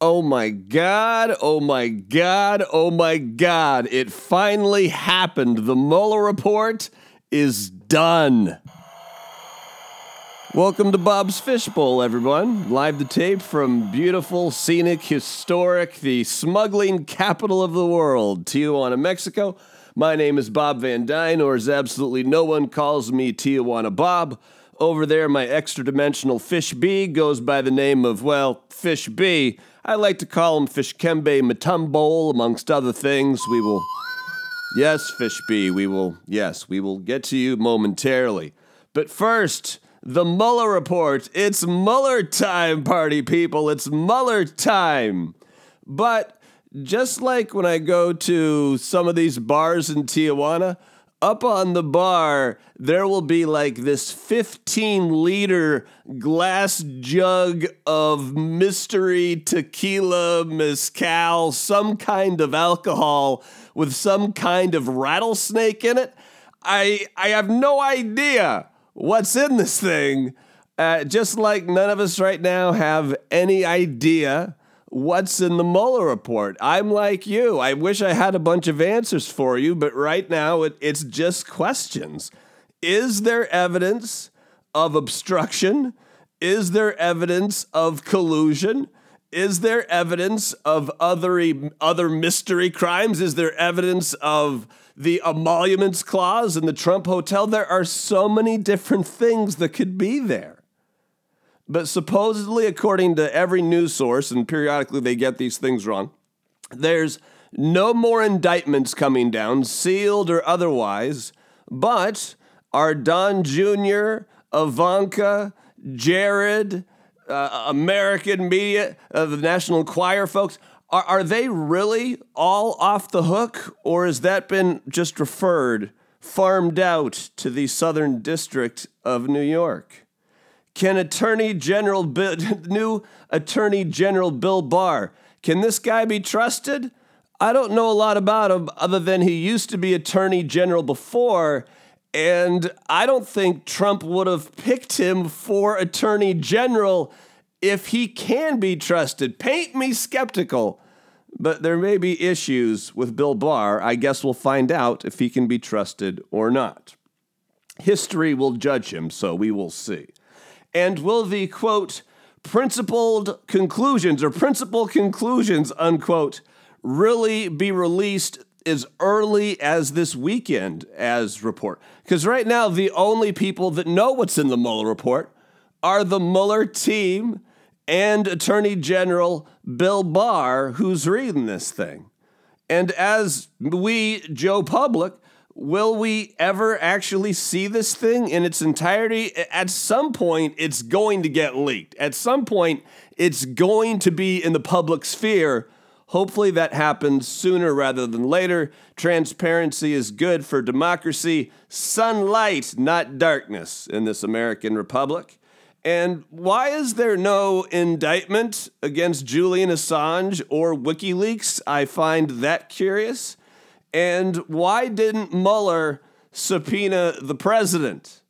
Oh my God, oh my God, oh my God. It finally happened. The Mueller report is done. Welcome to Bob's Fishbowl, everyone. Live to tape from beautiful, scenic, historic, the smuggling capital of the world, Tijuana, Mexico. My name is Bob Van Dyne, or as absolutely no one calls me Tijuana Bob. Over there, my extra dimensional fish B goes by the name of, well, Fish B. I like to call him Fish Kembe Matumbo, amongst other things. We will. Yes, Fish B, we will. Yes, we will get to you momentarily. But first, the Mueller report. It's Mueller time, party people. It's Mueller time. But just like when I go to some of these bars in Tijuana, up on the bar, there will be like this 15 liter glass jug of mystery tequila, mezcal, some kind of alcohol with some kind of rattlesnake in it. I, I have no idea what's in this thing. Uh, just like none of us right now have any idea what's in the Mueller report. I'm like you. I wish I had a bunch of answers for you, but right now it, it's just questions. Is there evidence of obstruction? Is there evidence of collusion? Is there evidence of other other mystery crimes? Is there evidence of the emoluments clause in the Trump hotel? There are so many different things that could be there. But supposedly, according to every news source, and periodically they get these things wrong, there's no more indictments coming down, sealed or otherwise, but are Don Jr., Ivanka, Jared, uh, American media, uh, the National Enquirer folks, are, are they really all off the hook, or has that been just referred, farmed out to the Southern District of New York? Can Attorney General Bill, new Attorney General Bill Barr, can this guy be trusted? I don't know a lot about him other than he used to be Attorney General before, and I don't think Trump would have picked him for Attorney General if he can be trusted. Paint me skeptical, but there may be issues with Bill Barr. I guess we'll find out if he can be trusted or not. History will judge him, so we will see. And will the quote, principled conclusions or principal conclusions, unquote, really be released as early as this weekend as report? Because right now, the only people that know what's in the Mueller report are the Mueller team and Attorney General Bill Barr, who's reading this thing. And as we, Joe Public, will we ever actually see this thing in its entirety? At some point, it's going to get leaked. At some point, it's going to be in the public sphere. Hopefully, that happens sooner rather than later. Transparency is good for democracy. Sunlight, not darkness, in this American republic. And why is there no indictment against Julian Assange or WikiLeaks? I find that curious. And why didn't Mueller subpoena the president?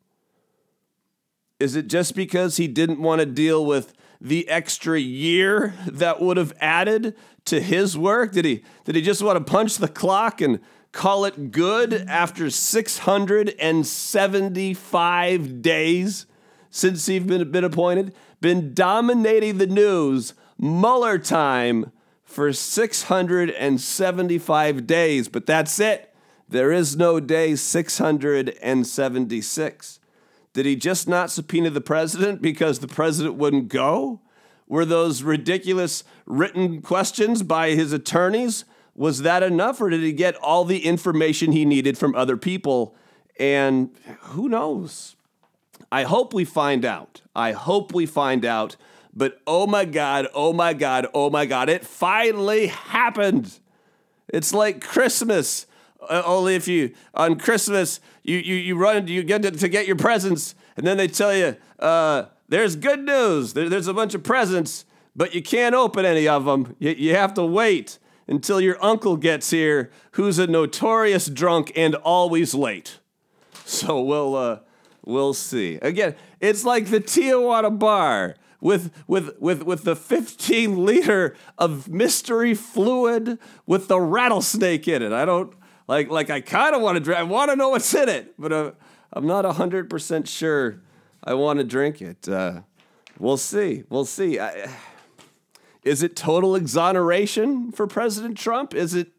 Is it just because he didn't want to deal with the extra year that would have added to his work? Did he did he just want to punch the clock and call it good after 675 days since he's been, been appointed? Been dominating the news, Mueller time for 675 days, but that's it. There is no day 676. Did he just not subpoena the president because the president wouldn't go? Were those ridiculous written questions by his attorneys? Was that enough, or did he get all the information he needed from other people? And who knows? I hope we find out. I hope we find out but oh my God, oh my God, oh my God, it finally happened. It's like Christmas. Uh, only if you, on Christmas, you, you, you run, you get to, to get your presents, and then they tell you, uh, there's good news. There, there's a bunch of presents, but you can't open any of them. You, you have to wait until your uncle gets here, who's a notorious drunk and always late. So we'll, uh, we'll see. Again, it's like the Tijuana bar with with with with the 15 liter of mystery fluid with the rattlesnake in it. I don't like like I kind of want to drink. I want to know what's in it, but uh, I'm not 100% sure I want to drink it. Uh, we'll see. We'll see. I, is it total exoneration for President Trump? Is it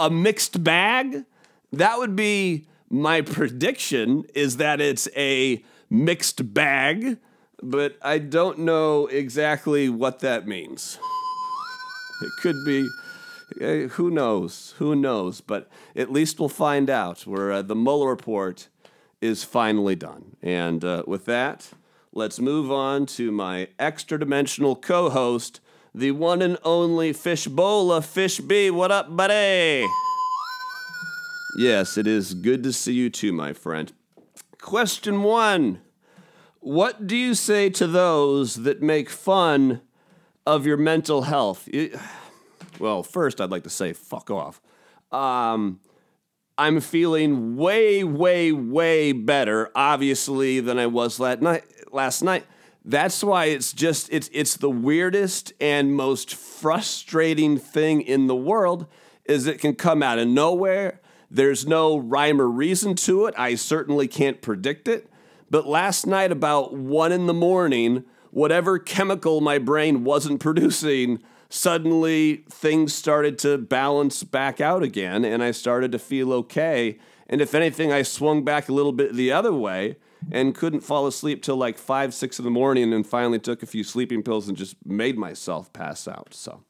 a mixed bag? That would be my prediction is that it's a mixed bag, but I don't know exactly what that means. It could be uh, who knows? Who knows? But at least we'll find out. Where uh, the Mueller report is finally done. And uh, with that, let's move on to my extra dimensional co host, the one and only Fishbola Fish B. What up, buddy? Yes, it is good to see you too, my friend. Question one What do you say to those that make fun of your mental health? Well, first, I'd like to say, fuck off. Um, I'm feeling way, way, way better, obviously, than I was last night. Last night. That's why it's just it's it's the weirdest and most frustrating thing in the world is it can come out of nowhere. There's no rhyme or reason to it. I certainly can't predict it. But last night, about one in the morning, whatever chemical my brain wasn't producing suddenly things started to balance back out again and I started to feel okay. And if anything, I swung back a little bit the other way and couldn't fall asleep till like five, six in the morning and finally took a few sleeping pills and just made myself pass out. So,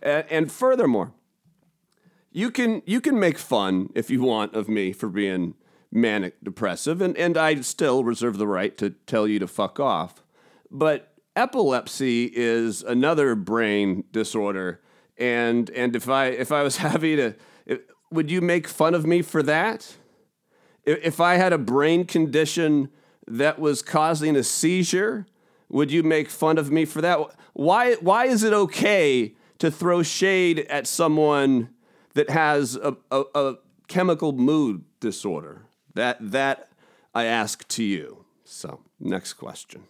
and, and furthermore, you can you can make fun if you want of me for being manic depressive and, and I still reserve the right to tell you to fuck off. But epilepsy is another brain disorder, and and if I if I was happy to, if, would you make fun of me for that? If, I had a brain condition that was causing a seizure, would you make fun of me for that? Why why is it okay to throw shade at someone that has a, a, a chemical mood disorder? That that I ask to you. So next question.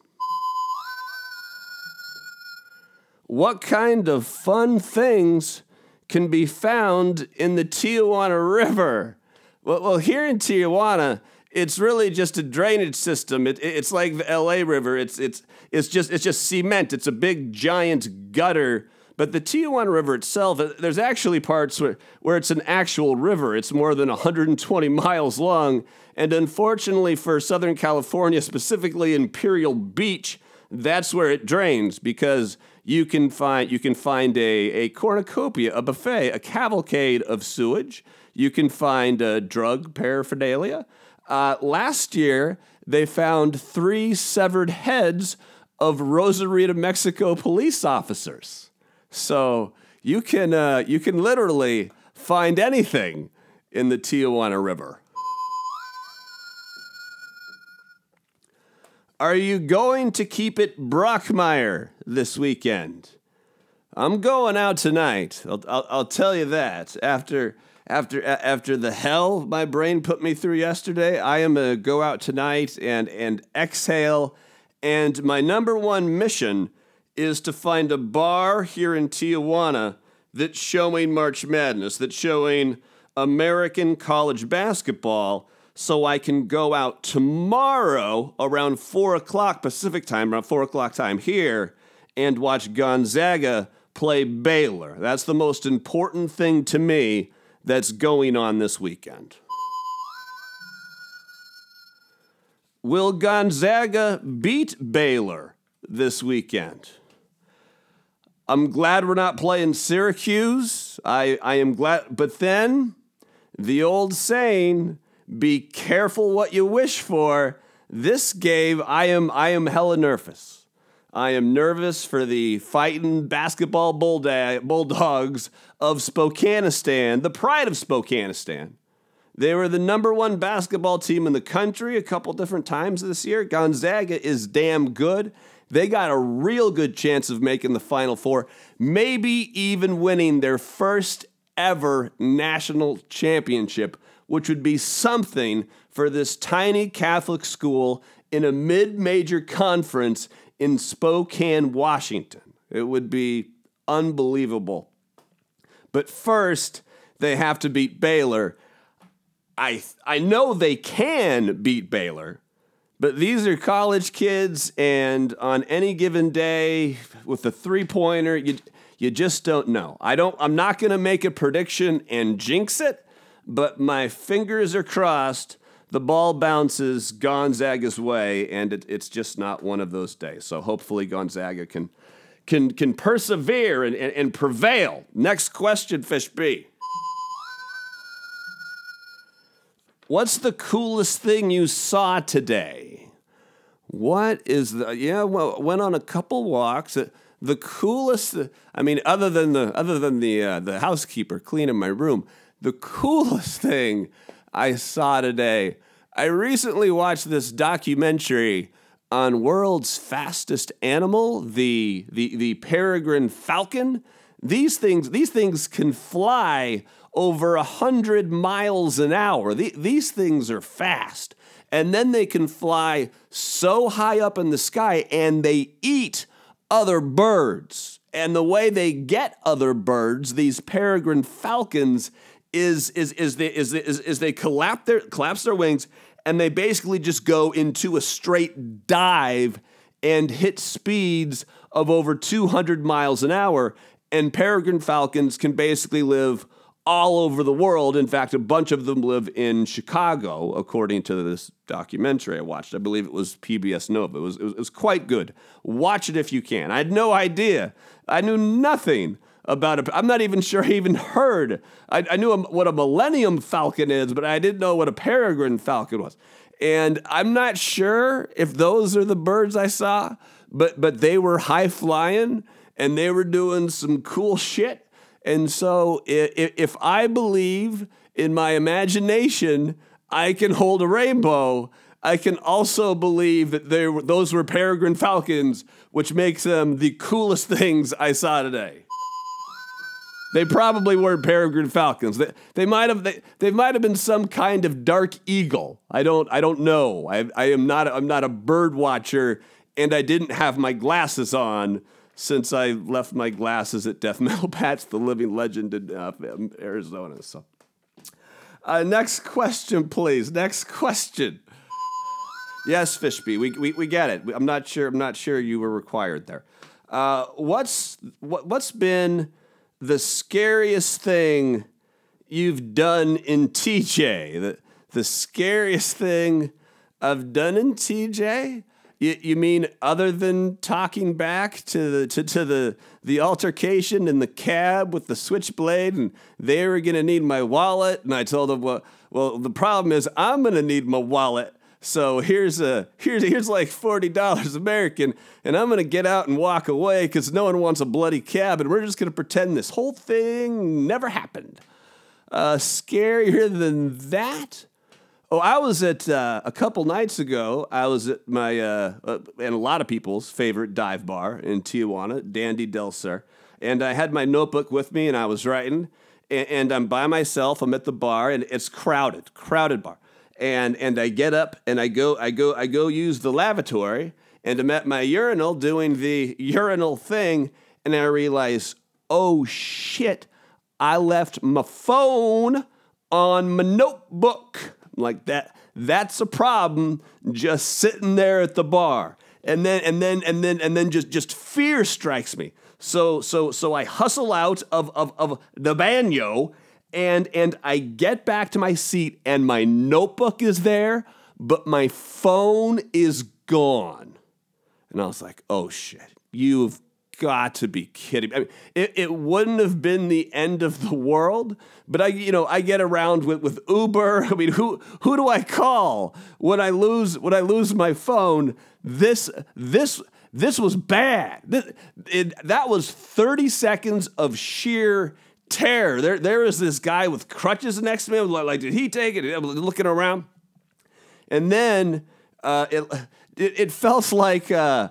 what kind of fun things can be found in the Tijuana River? Well, well here in Tijuana, it's really just a drainage system. It, it's like the LA River. It's, it's, it's, just, it's just cement. It's a big, giant gutter. But the Tijuana River itself, uh, there's actually parts where, where it's an actual river. It's more than 120 miles long. And unfortunately for Southern California, specifically Imperial Beach, that's where it drains because you can find you can find a, a cornucopia, a buffet, a cavalcade of sewage. You can find drug paraphernalia. Uh, last year, they found three severed heads of Rosarito, Mexico police officers. So you can uh, you can literally find anything in the Tijuana River. Are you going to keep it Brockmire this weekend? I'm going out tonight. I'll, I'll, I'll, tell you that. After after after the hell my brain put me through yesterday, I am gonna go out tonight and and exhale. And my number one mission is to find a bar here in Tijuana that's showing March Madness, that's showing American college basketball so I can go out tomorrow around 4 o'clock Pacific time, around 4 o'clock time here, and watch Gonzaga play Baylor. That's the most important thing to me that's going on this weekend. Will Gonzaga beat Baylor this weekend? I'm glad we're not playing Syracuse. I, I am glad. But then the old saying, be careful what you wish for. This game, I am I am hella nervous. I am nervous for the fighting basketball bulldogs of Spokaneistan, the pride of Spokaneistan. They were the number one basketball team in the country a couple different times this year. Gonzaga is damn good. They got a real good chance of making the Final Four, maybe even winning their first ever national championship which would be something for this tiny Catholic school in a mid major conference in Spokane, Washington. It would be unbelievable. But first, they have to beat Baylor. I I know they can beat Baylor, but these are college kids, and on any given day with a three pointer, you you just don't know. I don't. I'm not going to make a prediction and jinx it, but my fingers are crossed. The ball bounces Gonzaga's way, and it, it's just not one of those days. So hopefully Gonzaga can can can persevere and, and, and prevail. Next question, Fish B. What's the coolest thing you saw today? What is the yeah? Well, went on a couple walks. The coolest, I mean, other than the other than the uh, the housekeeper cleaning my room, the coolest thing I saw today. I recently watched this documentary on world's fastest animal, the the the peregrine falcon. These things these things can fly over a hundred miles an hour. The, these things are fast, and then they can fly so high up in the sky, and they eat other birds. And the way they get other birds, these peregrine falcons, is is is they is, is, is they collapse their collapse their wings and they basically just go into a straight dive and hit speeds of over 200 miles an hour. And peregrine falcons can basically live all over the world. In fact, a bunch of them live in Chicago, according to this documentary I watched. I believe it was PBS Nova. It was, it was, it was quite good. Watch it if you can. I had no idea. I knew nothing about it. I'm not even sure I even heard. I, I knew what a Millennium Falcon is, but I didn't know what a Peregrine Falcon was. And I'm not sure if those are the birds I saw, but but they were high flying and they were doing some cool shit. And so if, if I believe in my imagination, I can hold a rainbow. I can also believe that they were, those were peregrine falcons, which makes them the coolest things I saw today. They probably weren't peregrine falcons. They, they might have they, they might have been some kind of dark eagle. I don't I don't know. I, I am not I'm not a bird watcher, and I didn't have my glasses on since I left my glasses at Death Metal Patch, the living legend in uh, Arizona. So, uh, next question, please. Next question. Yes, Fish B, we, we, we get it. I'm not sure. I'm not sure you were required there. Uh, what's what, what's been the scariest thing you've done in TJ? The, the scariest thing I've done in TJ? You, you mean other than talking back to the to, to the the altercation in the cab with the switchblade and they were gonna need my wallet and I told them well well the problem is I'm gonna need my wallet so here's a here's here's like forty dollars American, and I'm gonna get out and walk away because no one wants a bloody cab, and we're just gonna pretend this whole thing never happened. Uh, scarier than that? Oh, I was at uh, a couple nights ago. I was at my uh, uh, and a lot of people's favorite dive bar in Tijuana, Dandy Del Sur, and I had my notebook with me, and I was writing. And, and I'm by myself. I'm at the bar, and it's crowded, crowded bar and and I get up and I go I go I go use the lavatory and I'm at my urinal doing the urinal thing and I realize oh shit I left my phone on my notebook like that that's a problem just sitting there at the bar and then and then and then and then just just fear strikes me so so so I hustle out of of, of the banyo and and I get back to my seat and my notebook is there, but my phone is gone. And I was like, "Oh shit. You've got to be kidding. I mean, it, it wouldn't have been the end of the world, but I, you know, I get around with, with Uber. I mean, who who do I call when I lose when I lose my phone? This this this was bad. This, it, that was 30 seconds of sheer terror. There, there is this guy with crutches next to me. Like, did he take it? Looking around, and then uh, it, it, it felt like uh,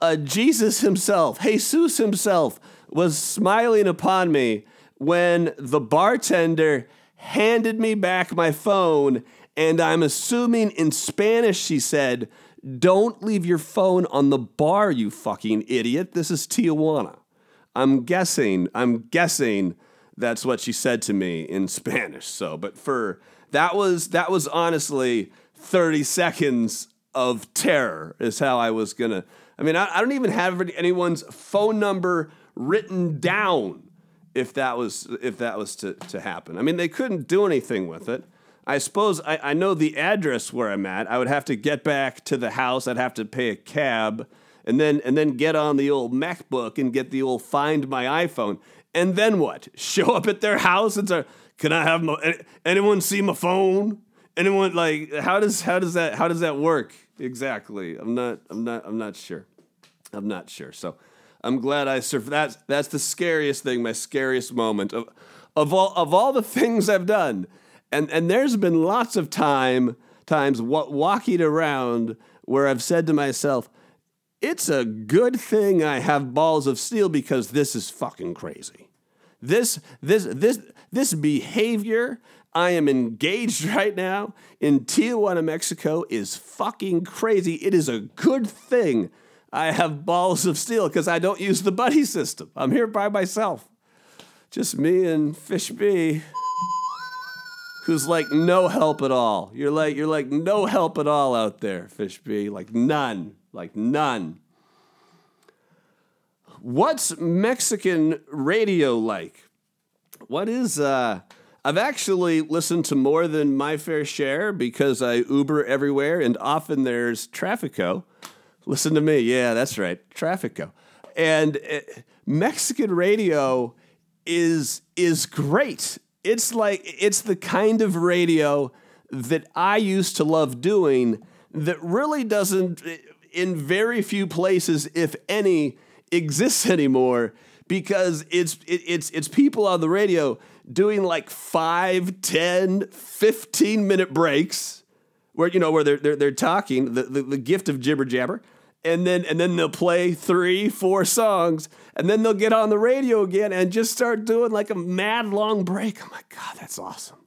uh, Jesus himself, Jesus himself, was smiling upon me when the bartender handed me back my phone, and I'm assuming in Spanish she said, don't leave your phone on the bar, you fucking idiot. This is Tijuana. I'm guessing, I'm guessing that's what she said to me in Spanish. So, but for that was that was honestly 30 seconds of terror is how I was gonna. I mean, I, I don't even have anyone's phone number written down if that was if that was to, to happen. I mean, they couldn't do anything with it. I suppose I, I know the address where I'm at. I would have to get back to the house. I'd have to pay a cab and then and then get on the old MacBook and get the old Find My iPhone. And then what? Show up at their house and say, "Can I have my anyone see my phone?" Anyone like how does how does that how does that work exactly? I'm not I'm not I'm not sure. I'm not sure. So I'm glad I survived. That's that's the scariest thing. My scariest moment of of all of all the things I've done, and and there's been lots of time times walking around where I've said to myself, it's a good thing I have balls of steel because this is fucking crazy. This this this this behavior I am engaged right now in Tijuana, Mexico is fucking crazy. It is a good thing I have balls of steel because I don't use the buddy system. I'm here by myself. Just me and Fish B, who's like no help at all. You're like you're like no help at all out there, Fish B. Like none. Like none. What's Mexican radio like? What is uh I've actually listened to more than my fair share because I Uber everywhere and often there's Traffico. Listen to me. Yeah, that's right. Traffico. And uh, Mexican radio is is great. It's like it's the kind of radio that I used to love doing that really doesn't in very few places if any exists anymore because it's it, it's it's people on the radio doing like 5, 10, 15 minute breaks where you know where they're they're, they're talking the, the, the gift of jibber jabber. And then and then they'll play three four songs and then they'll get on the radio again and just start doing like a mad long break. Oh my god that's awesome.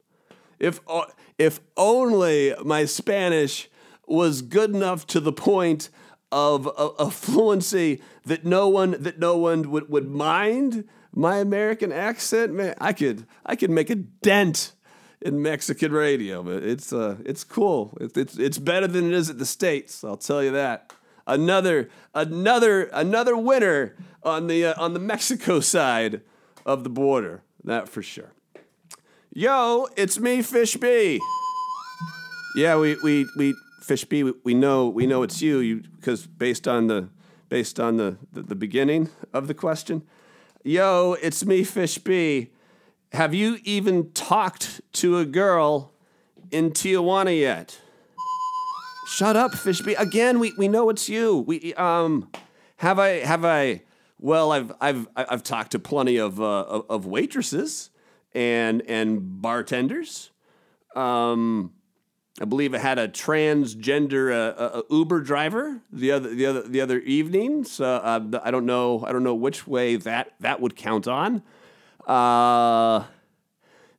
If uh, if only my spanish was good enough to the point of a, fluency that no one that no one would, would mind my American accent, man, I could I could make a dent in Mexican radio, but it's uh it's cool. It's it's, it's better than it is at the states. I'll tell you that. Another another another winner on the uh, on the Mexico side of the border. That for sure. Yo, it's me, Fish B. Yeah, we we we Fish B. We, we know we know it's you You because based on the based on the, the the beginning of the question. Yo, it's me, Fish B. Have you even talked to a girl in Tijuana yet? Shut up, Fish B. Again, we, we know it's you. We um have I have I well I've I've I've talked to plenty of uh, of waitresses and and bartenders. Um I believe I had a transgender uh, uh, Uber driver the other the other the other evening. So uh, I don't know I don't know which way that that would count on. Uh,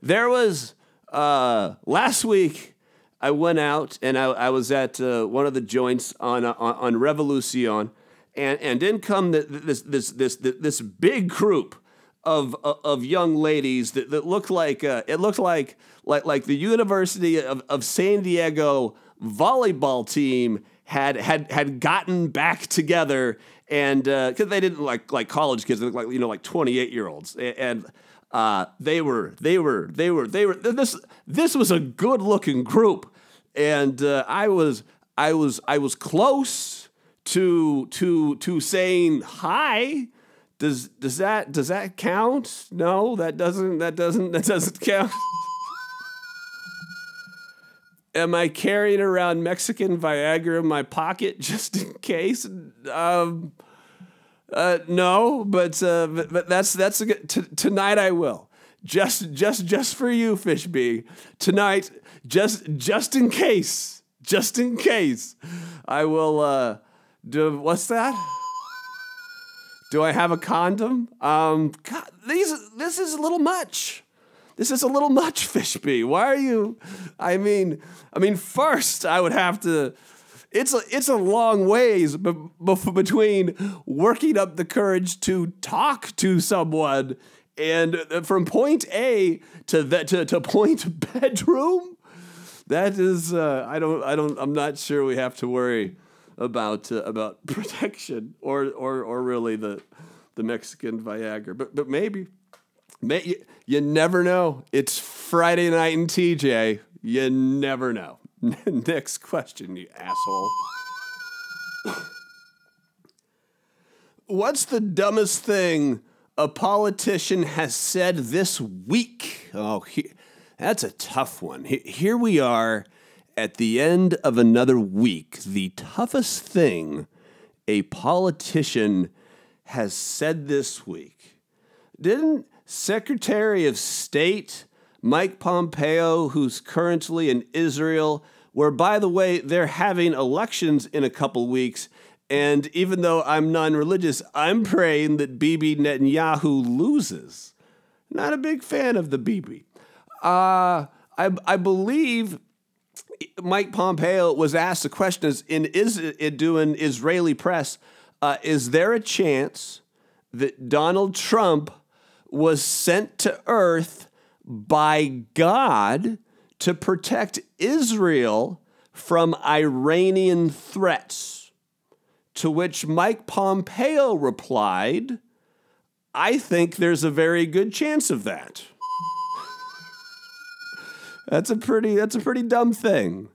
there was uh, last week. I went out and I, I was at uh, one of the joints on on, on Revolucion, and and in come the, this this this this big group of of young ladies that, that looked like uh, it looked like like like the University of, of San Diego volleyball team had had had gotten back together and because uh, they didn't like like college kids, they looked like you know like twenty eight year olds and. Uh, they were, they were, they were, they were. This, this was a good looking group, and uh, I was, I was, I was close to, to, to saying hi, does does that does that count? No, that doesn't that doesn't that doesn't count. Am I carrying around Mexican Viagra in my pocket just in case? Um, uh, no, but, uh, but, but that's that's a good, t- tonight I will. Just just just for you, Fish B. Tonight, just just in case, just in case, I will. Uh, do what's that? Do I have a condom? Um, God, these, this is a little much. This is a little much, Fish B. Why are you? I mean, I mean, first I would have to, it's a, it's a long ways b- b- between working up the courage to talk to someone and uh, from point A to that to, to point bedroom. That is, uh, I don't, I don't, I'm not sure we have to worry about uh, about protection or or or really the the Mexican Viagra, but but maybe, may, you, you never know. It's Friday night in TJ. You never know. Next question, you asshole. What's the dumbest thing a politician has said this week? Oh, he, that's a tough one. Here we are at the end of another week. The toughest thing a politician has said this week. Didn't Secretary of State Mike Pompeo, who's currently in Israel, where, by the way, they're having elections in a couple weeks. And even though I'm non religious, I'm praying that Bibi Netanyahu loses. Not a big fan of the Bibi. Uh, I, I believe Mike Pompeo was asked the question is in is it doing Israeli press, uh, is there a chance that Donald Trump was sent to earth by God to protect Israel from Iranian threats? To which Mike Pompeo replied, I think there's a very good chance of that. That's a pretty that's a pretty dumb thing.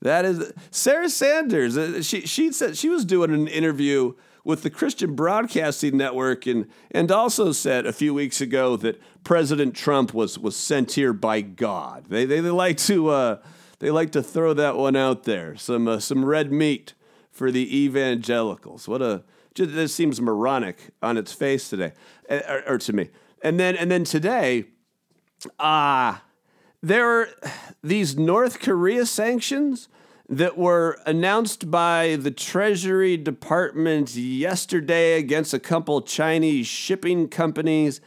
That is Sarah Sanders. Uh, she she said she was doing an interview with the Christian Broadcasting Network and and also said a few weeks ago that President Trump was was sent here by God. They they, they like to uh, they like to throw that one out there. Some uh, some red meat for the evangelicals. What a just this seems moronic on its face today, uh, or, or to me. And then and then today, ah. Uh, there are these North Korea sanctions that were announced by the Treasury Department yesterday against a couple Chinese shipping companies.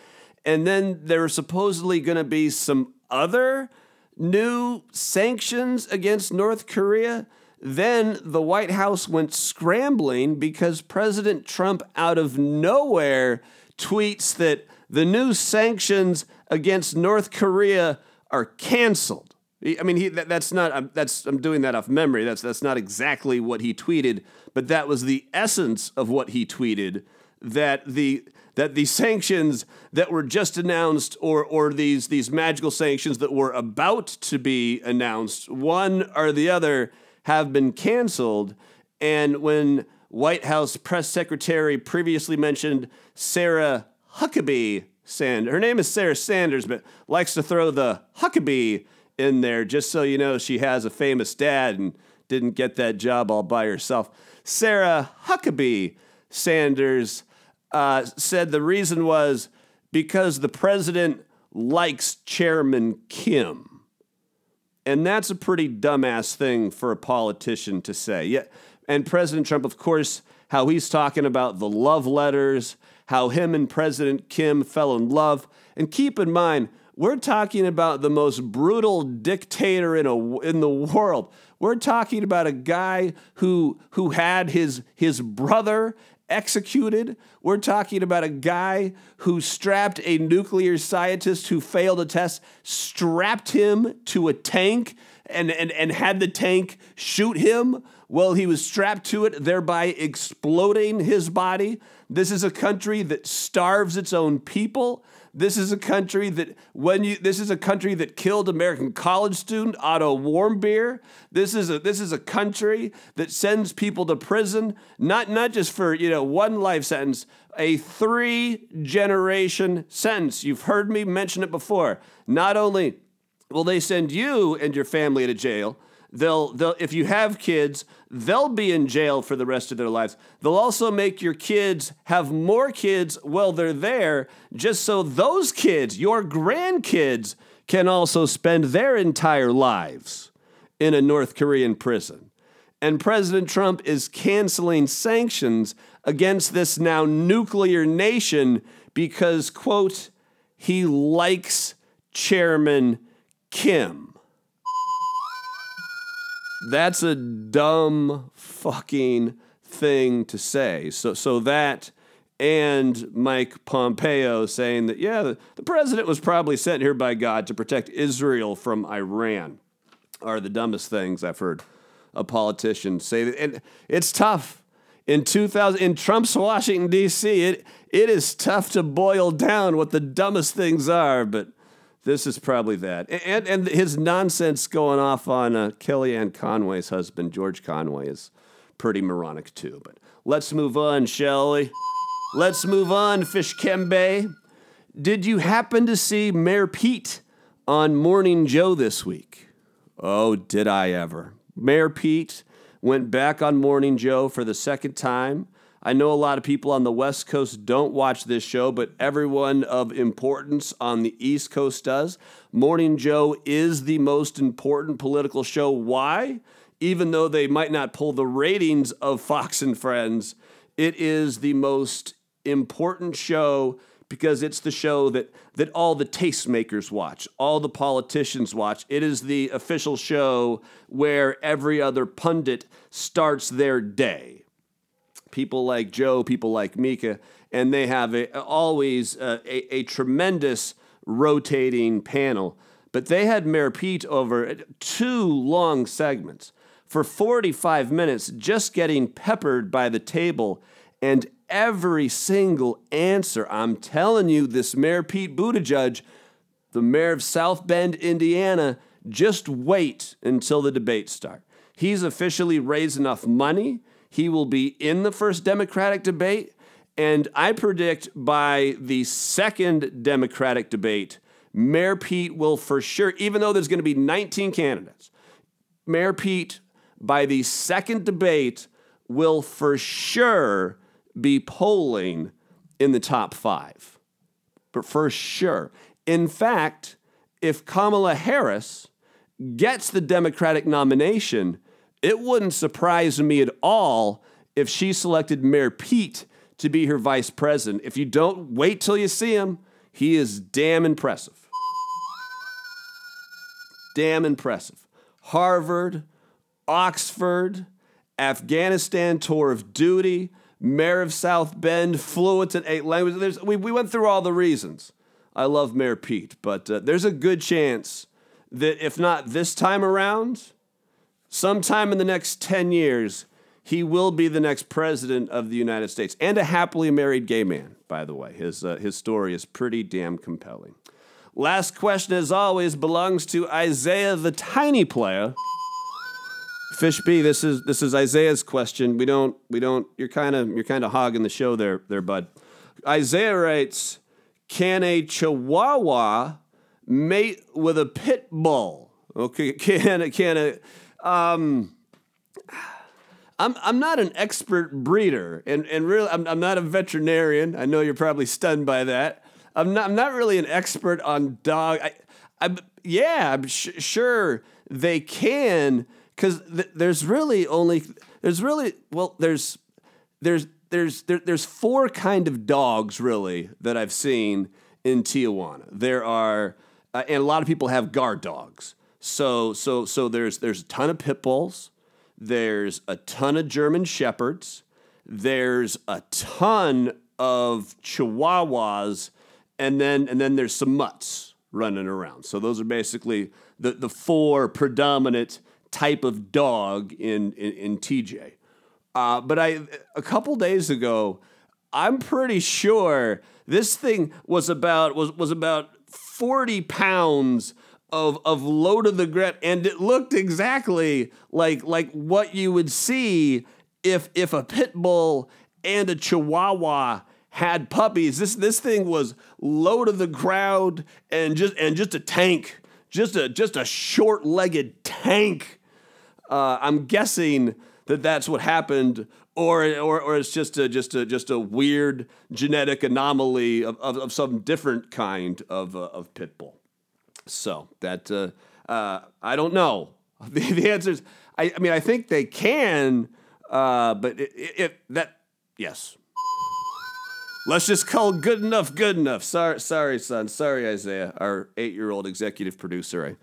And then there are supposedly going to be some other new sanctions against North Korea. Then the White House went scrambling because President Trump, out of nowhere, tweets that the new sanctions against North Korea are canceled. I mean, he, that, that's not. I'm, that's I'm doing that off memory. That's that's not exactly what he tweeted, but that was the essence of what he tweeted. That the that the sanctions that were just announced, or or these these magical sanctions that were about to be announced, one or the other, have been canceled. And when White House press secretary previously mentioned Sarah Huckabee Sand. Her name is Sarah Sanders, but likes to throw the Huckabee in there just so you know she has a famous dad and didn't get that job all by herself. Sarah Huckabee Sanders uh, said the reason was because the president likes Chairman Kim. And that's a pretty dumbass thing for a politician to say. Yeah, and President Trump, of course, how he's talking about the love letters how him and President Kim fell in love. And keep in mind, we're talking about the most brutal dictator in, a, in the world. We're talking about a guy who, who had his, his brother executed. We're talking about a guy who strapped a nuclear scientist who failed a test, strapped him to a tank and, and, and had the tank shoot him while he was strapped to it, thereby exploding his body. This is a country that starves its own people. This is a country that when you this is a country that killed American college student Otto Warmbier. This is a this is a country that sends people to prison not not just for, you know, one life sentence, a three generation sentence. You've heard me mention it before. Not only will they send you and your family to jail, They'll, they'll, if you have kids, they'll be in jail for the rest of their lives. They'll also make your kids have more kids while they're there, just so those kids, your grandkids, can also spend their entire lives in a North Korean prison. And President Trump is canceling sanctions against this now nuclear nation because, quote, he likes Chairman Kim. that's a dumb fucking thing to say. So so that and Mike Pompeo saying that yeah, the, president was probably sent here by God to protect Israel from Iran are the dumbest things I've heard a politician say. And it's tough. In 2000 in Trump's Washington D.C., it it is tough to boil down what the dumbest things are, but this is probably that. And and his nonsense going off on uh, Kellyanne Conway's husband, George Conway, is pretty moronic too. But let's move on, shall we? Let's move on, Fish Kembe. Did you happen to see Mayor Pete on Morning Joe this week? Oh, did I ever? Mayor Pete went back on Morning Joe for the second time I know a lot of people on the West Coast don't watch this show, but everyone of importance on the East Coast does. Morning Joe is the most important political show. Why? Even though they might not pull the ratings of Fox and Friends, it is the most important show because it's the show that, that all the tastemakers watch, all the politicians watch. It is the official show where every other pundit starts their day people like Joe, people like Mika, and they have a, always a, a, a tremendous rotating panel. But they had Mayor Pete over two long segments for 45 minutes, just getting peppered by the table. And every single answer, I'm telling you, this Mayor Pete Buttigieg, the mayor of South Bend, Indiana, just wait until the debates start. He's officially raised enough money he will be in the first Democratic debate. And I predict by the second Democratic debate, Mayor Pete will for sure, even though there's going to be 19 candidates, Mayor Pete, by the second debate, will for sure be polling in the top five. But for sure. In fact, if Kamala Harris gets the Democratic nomination, it wouldn't surprise me at all if she selected Mayor Pete to be her vice president. If you don't wait till you see him, he is damn impressive. Damn impressive. Harvard, Oxford, Afghanistan tour of duty, mayor of South Bend, fluent in eight languages. we, we went through all the reasons. I love Mayor Pete, but uh, there's a good chance that if not this time around, sometime in the next 10 years, he will be the next president of the United States and a happily married gay man, by the way. His, uh, his story is pretty damn compelling. Last question, as always, belongs to Isaiah the Tiny Player. Fish B, this is this is Isaiah's question. We don't we don't you're kind of you're kind of hogging the show there there, bud. Isaiah writes, "Can a Chihuahua mate with a pit bull?" Okay, can a can a um, I'm I'm not an expert breeder, and and really I'm I'm not a veterinarian. I know you're probably stunned by that. I'm not I'm not really an expert on dog. I, I'm yeah, I'm sh- sure they can because th- there's really only there's really well there's there's there's there, there's four kind of dogs really that I've seen in Tijuana. There are uh, and a lot of people have guard dogs. So so so there's there's a ton of pit bulls, there's a ton of German shepherds, there's a ton of chihuahuas, and then and then there's some mutts running around. So those are basically the the four predominant type of dog in in, in TJ. Uh, but I a couple days ago, I'm pretty sure this thing was about was was about 40 pounds of of low to the ground, and it looked exactly like like what you would see if if a pit bull and a chihuahua had puppies. This this thing was low to the ground and just and just a tank, just a just a short legged tank. Uh, I'm guessing that that's what happened, or or, or it's just a just a just a weird genetic anomaly of, of, of some different kind of uh, of pit bull. So that uh, uh, I don't know. The, the answer is I, I, mean I think they can, uh, but if that yes. Let's just call good enough good enough. Sorry, sorry, son. Sorry, Isaiah, our eight-year-old executive producer. I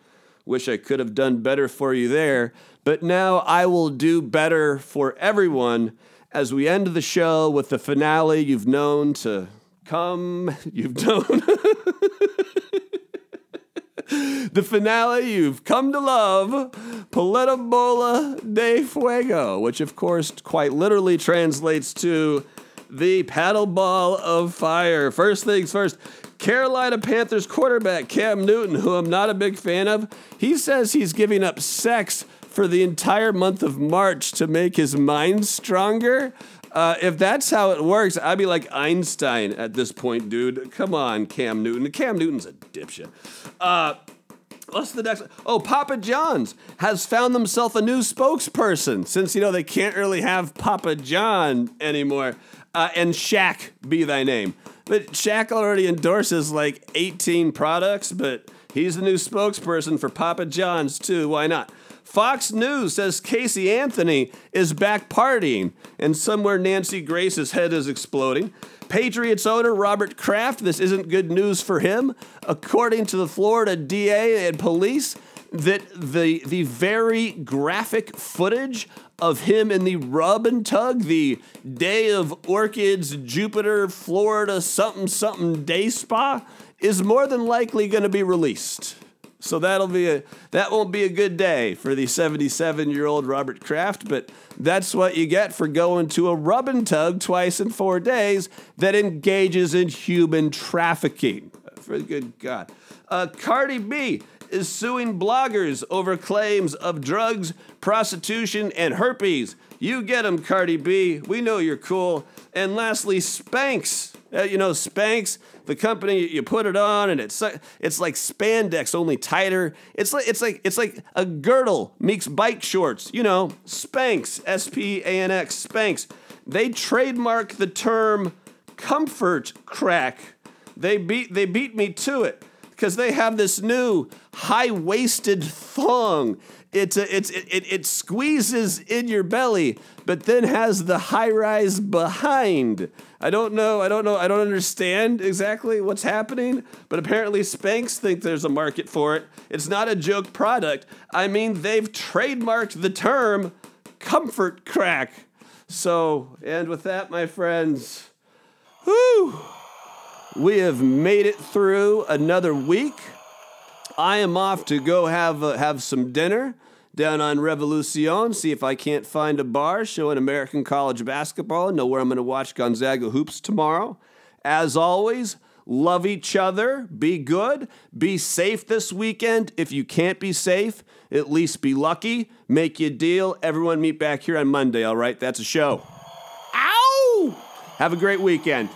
Wish I could have done better for you there. But now I will do better for everyone as we end the show with the finale you've known to come. You've known. the finale you've come to love, Paleta Bola de Fuego, which of course quite literally translates to the paddle ball of fire. First things first, Carolina Panthers quarterback Cam Newton, who I'm not a big fan of, he says he's giving up sex for the entire month of March to make his mind stronger. Uh, if that's how it works, I'd be like Einstein at this point, dude. Come on, Cam Newton. Cam Newton's a dipshit. Uh, What's the next? Oh, Papa John's has found themselves a new spokesperson since you know they can't really have Papa John anymore. Uh, and Shaq be thy name. But Shaq already endorses like 18 products, but he's the new spokesperson for Papa John's too. Why not? Fox News says Casey Anthony is back partying, and somewhere Nancy Grace's head is exploding. Patriots owner Robert Kraft, this isn't good news for him. According to the Florida DA and police, that the the very graphic footage of him in the rub and tug, the Day of Orchids, Jupiter, Florida, something something day spa, is more than likely going to be released. So that'll be a that won't be a good day for the 77 year old Robert Kraft, but that's what you get for going to a rub and tug twice in four days that engages in human trafficking. For the good God. Uh, Cardi B is suing bloggers over claims of drugs, prostitution, and herpes. You get them, Cardi B. We know you're cool. And lastly, Spanx. Uh, you know, Spanx, the company you put it on, and it's it's like spandex, only tighter. It's like it's like it's like a girdle meets bike shorts. You know, Spanx, S P A N X, Spanx. They trademark the term comfort crack. They beat they beat me to it because they have this new high waisted thong. A, it's it, it, it squeezes in your belly, but then has the high rise behind. I don't know. I don't know. I don't understand exactly what's happening, but apparently Spanx think there's a market for it. It's not a joke product. I mean, they've trademarked the term comfort crack. So, and with that, my friends, whoo. We have made it through another week. I am off to go have uh, have some dinner down on Revolucion. See if I can't find a bar showing American college basketball. Know where I'm going to watch Gonzaga hoops tomorrow. As always, love each other. Be good. Be safe this weekend. If you can't be safe, at least be lucky. Make you a deal. Everyone meet back here on Monday. All right, that's a show. Ow! Have a great weekend.